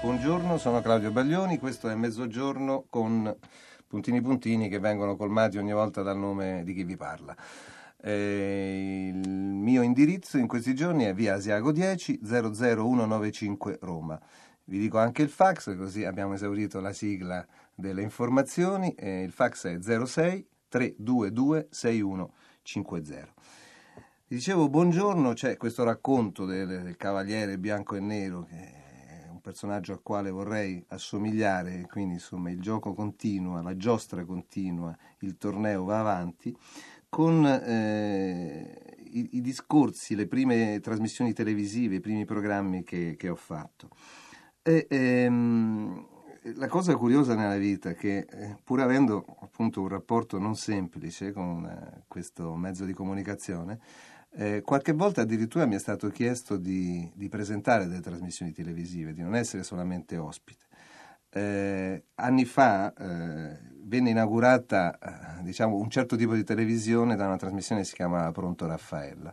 Buongiorno, sono Claudio Baglioni, questo è Mezzogiorno con puntini puntini che vengono colmati ogni volta dal nome di chi vi parla. Eh, il mio indirizzo in questi giorni è via Asiago 10 00195 Roma. Vi dico anche il fax, così abbiamo esaurito la sigla delle informazioni. Eh, il fax è 06 322 6150. Dicevo buongiorno, c'è questo racconto del, del cavaliere bianco e nero che è un personaggio al quale vorrei assomigliare, quindi insomma il gioco continua, la giostra continua, il torneo va avanti, con eh, i, i discorsi, le prime trasmissioni televisive, i primi programmi che, che ho fatto. E, ehm, la cosa curiosa nella vita è che eh, pur avendo appunto un rapporto non semplice con eh, questo mezzo di comunicazione, eh, qualche volta addirittura mi è stato chiesto di, di, presentare delle trasmissioni televisive, di non essere solamente ospite. Eh, anni fa eh, venne inaugurata eh, diciamo, un certo tipo di televisione da una trasmissione che si chiama Pronto Raffaella.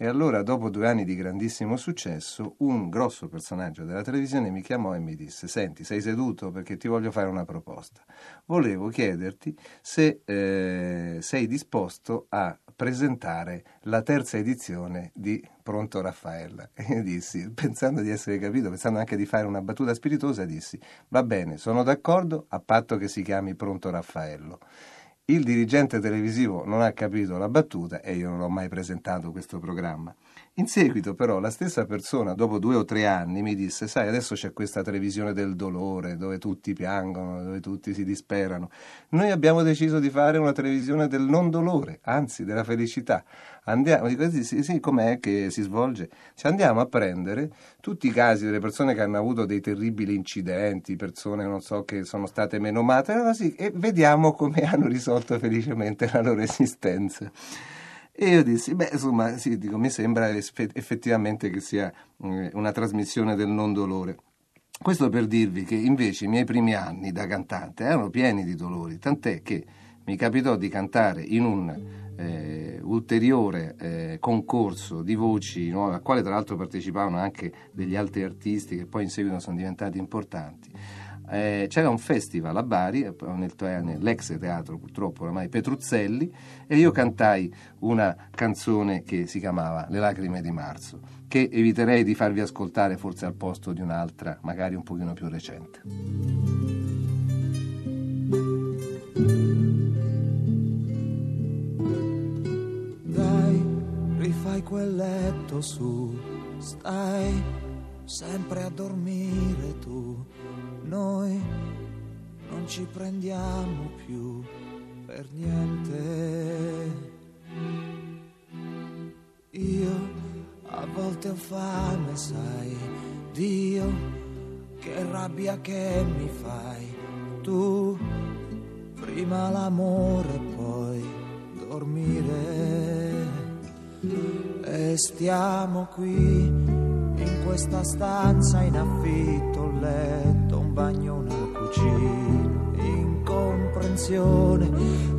E allora, dopo due anni di grandissimo successo, un grosso personaggio della televisione mi chiamò e mi disse: Senti, sei seduto perché ti voglio fare una proposta. Volevo chiederti se eh, sei disposto a presentare la terza edizione di Pronto Raffaella. E io dissi, pensando di essere capito, pensando anche di fare una battuta spiritosa, dissi: Va bene, sono d'accordo, a patto che si chiami Pronto Raffaello. Il dirigente televisivo non ha capito la battuta e io non ho mai presentato questo programma. In seguito però la stessa persona, dopo due o tre anni, mi disse, sai, adesso c'è questa televisione del dolore, dove tutti piangono, dove tutti si disperano. Noi abbiamo deciso di fare una televisione del non dolore, anzi della felicità. Andiamo, dico, sì, sì, com'è che si svolge? Cioè, andiamo a prendere tutti i casi delle persone che hanno avuto dei terribili incidenti, persone non so che sono state menomate, e vediamo come hanno risolto felicemente la loro esistenza. E io dissi, beh, insomma, sì, dico, mi sembra effettivamente che sia una trasmissione del non dolore. Questo per dirvi che invece i miei primi anni da cantante erano pieni di dolori, tant'è che mi capitò di cantare in un eh, ulteriore eh, concorso di voci nuove, al quale tra l'altro partecipavano anche degli altri artisti che poi in seguito sono diventati importanti eh, c'era un festival a Bari, eh, nel, nell'ex teatro purtroppo oramai Petruzzelli, e io cantai una canzone che si chiamava Le lacrime di marzo, che eviterei di farvi ascoltare forse al posto di un'altra, magari un pochino più recente. Dai, rifai quel letto su, stai sempre a dormire tu noi non ci prendiamo più per niente. Io a volte ho fame, sai, Dio, che rabbia che mi fai. Tu, prima l'amore, poi dormire. E stiamo qui in questa stanza in affitto, letto, bagno, una cucina, incomprensione,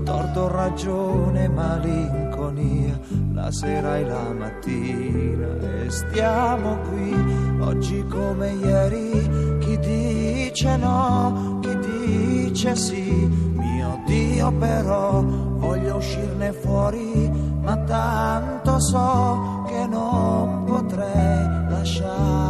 torto, ragione, malinconia, la sera e la mattina e stiamo qui, oggi come ieri, chi dice no, chi dice sì, mio Dio però, voglio uscirne fuori, ma tanto so che non potrei lasciare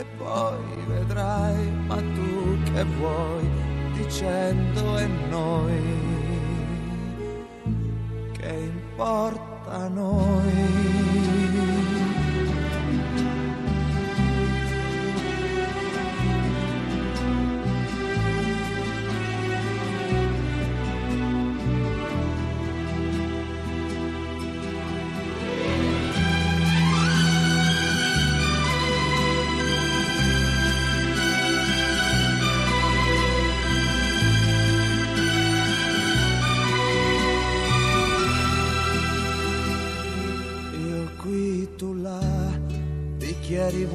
E poi vedrai, ma tu che vuoi, dicendo e noi, che importa a noi.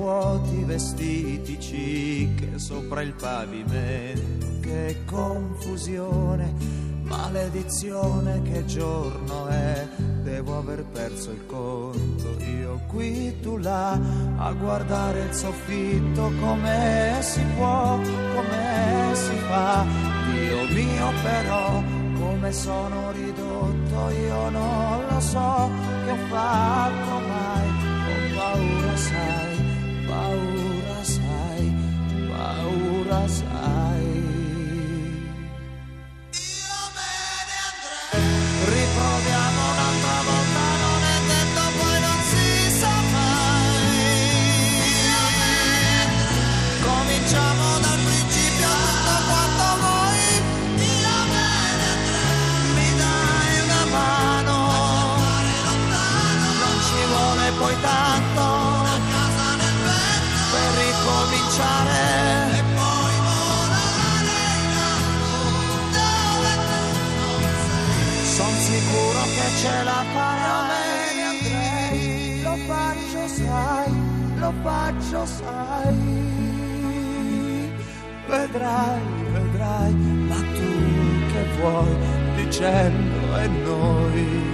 Vuoti vestiti cicche sopra il pavimento. Che confusione, maledizione, che giorno è? Devo aver perso il conto. Io qui, tu là, a guardare il soffitto, come si può, come si fa. Dio mio però, come sono ridotto, io non lo so che ho fatto mai. Farai, lo faccio sai, lo faccio sai. Vedrai, vedrai, ma tu che vuoi dicendo e noi.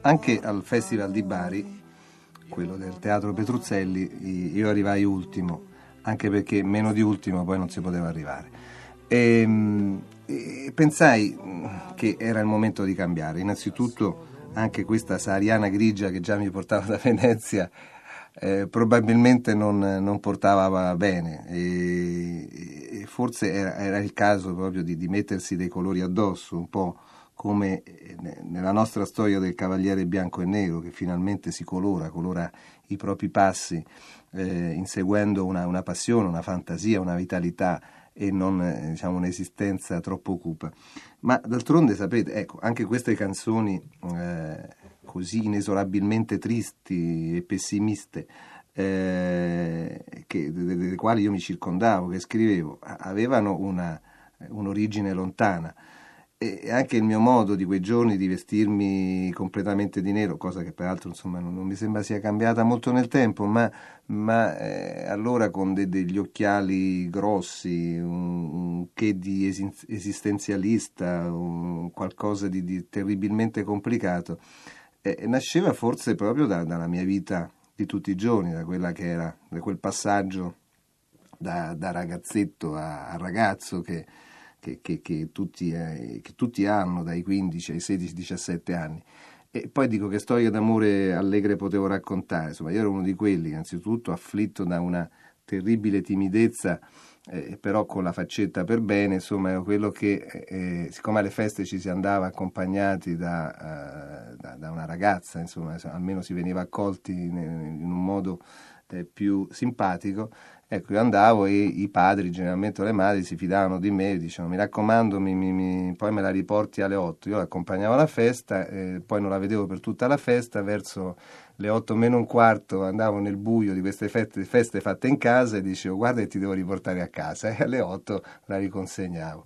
Anche al Festival di Bari quello del Teatro Petruzzelli, io arrivai ultimo, anche perché meno di ultimo poi non si poteva arrivare. E, ehm, e pensai mm, che era il momento di cambiare. Innanzitutto anche questa sahariana grigia che già mi portava da Venezia eh, probabilmente non, non, portava bene e, e forse era, era, il caso proprio di, di mettersi dei colori addosso, un po' come eh, nella nostra storia del Cavaliere Bianco e Nero, che finalmente si colora, colora i propri passi, eh, inseguendo una, una, passione, una fantasia, una vitalità e non eh, diciamo, un'esistenza troppo cupa. Ma d'altronde, sapete, ecco, anche queste canzoni eh, così inesorabilmente tristi e pessimiste, eh, che, delle, quali io mi circondavo, che scrivevo, avevano una, un'origine lontana e anche il mio modo di quei giorni di vestirmi completamente di nero, cosa che peraltro insomma, non, non mi sembra sia cambiata molto nel tempo, ma, ma eh, allora con de, degli occhiali grossi, un, un che di esistenzialista, un, qualcosa di, di, terribilmente complicato, eh, nasceva forse proprio da, dalla mia vita di tutti i giorni, da quella che era, da quel passaggio da, da ragazzetto a, a ragazzo che, che, che, tutti, eh, che, tutti, hanno dai 15 ai 16-17 anni. E poi dico che storie d'amore allegre potevo raccontare, insomma io ero uno di quelli, innanzitutto afflitto da una terribile timidezza, eh, però con la faccetta per bene, insomma ero quello che, eh, siccome alle feste ci si andava accompagnati da, uh, da, da una ragazza, insomma almeno si veniva accolti in, in un modo eh, più simpatico, Ecco, io andavo e i padri, generalmente le madri, si fidavano di me, dicevano mi raccomando, mi, mi, mi, poi me la riporti alle 8. Io l'accompagnavo alla festa, eh, poi non la vedevo per tutta la festa, verso le 8 meno un quarto andavo nel buio di queste feste, feste fatte in casa e dicevo guarda che ti devo riportare a casa e alle 8 la riconsegnavo.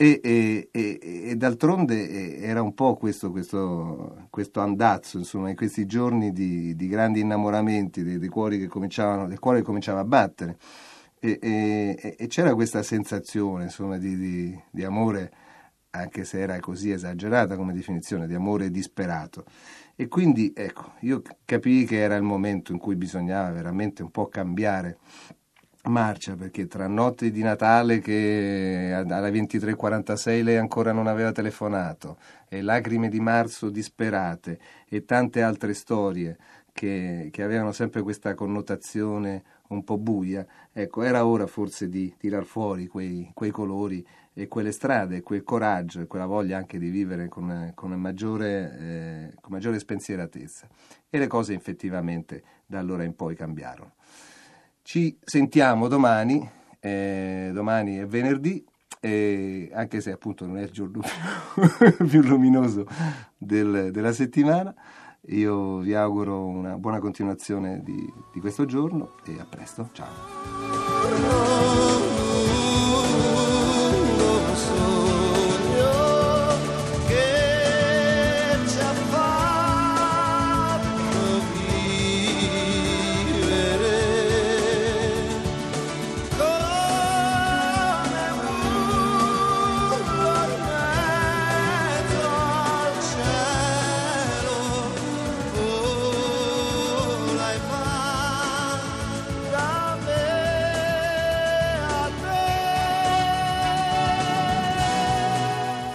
E, e, e, e, d'altronde era un po' questo, questo, questo andazzo, insomma, in questi giorni di, di grandi innamoramenti, dei, dei cuori che del cuore che cominciava a battere. E, c'era questa sensazione, insomma, di, di, di, amore, anche se era così esagerata come definizione, di amore disperato. E quindi, ecco, io capii che era il momento in cui bisognava veramente un po' cambiare marcia perché tra notte di Natale che alle 23.46 lei ancora non aveva telefonato e lacrime di marzo disperate e tante altre storie che, che avevano sempre questa connotazione un po' buia, ecco, era ora forse di tirar fuori quei, quei colori e quelle strade, quel coraggio e quella voglia anche di vivere con, con, maggiore, eh, con maggiore spensieratezza. E le cose effettivamente da allora in poi cambiarono. Ci sentiamo domani, eh, domani è venerdì, eh, anche se appunto non è il giorno più, più luminoso del, della settimana. Io vi auguro una buona continuazione di, di questo giorno e a presto. Ciao.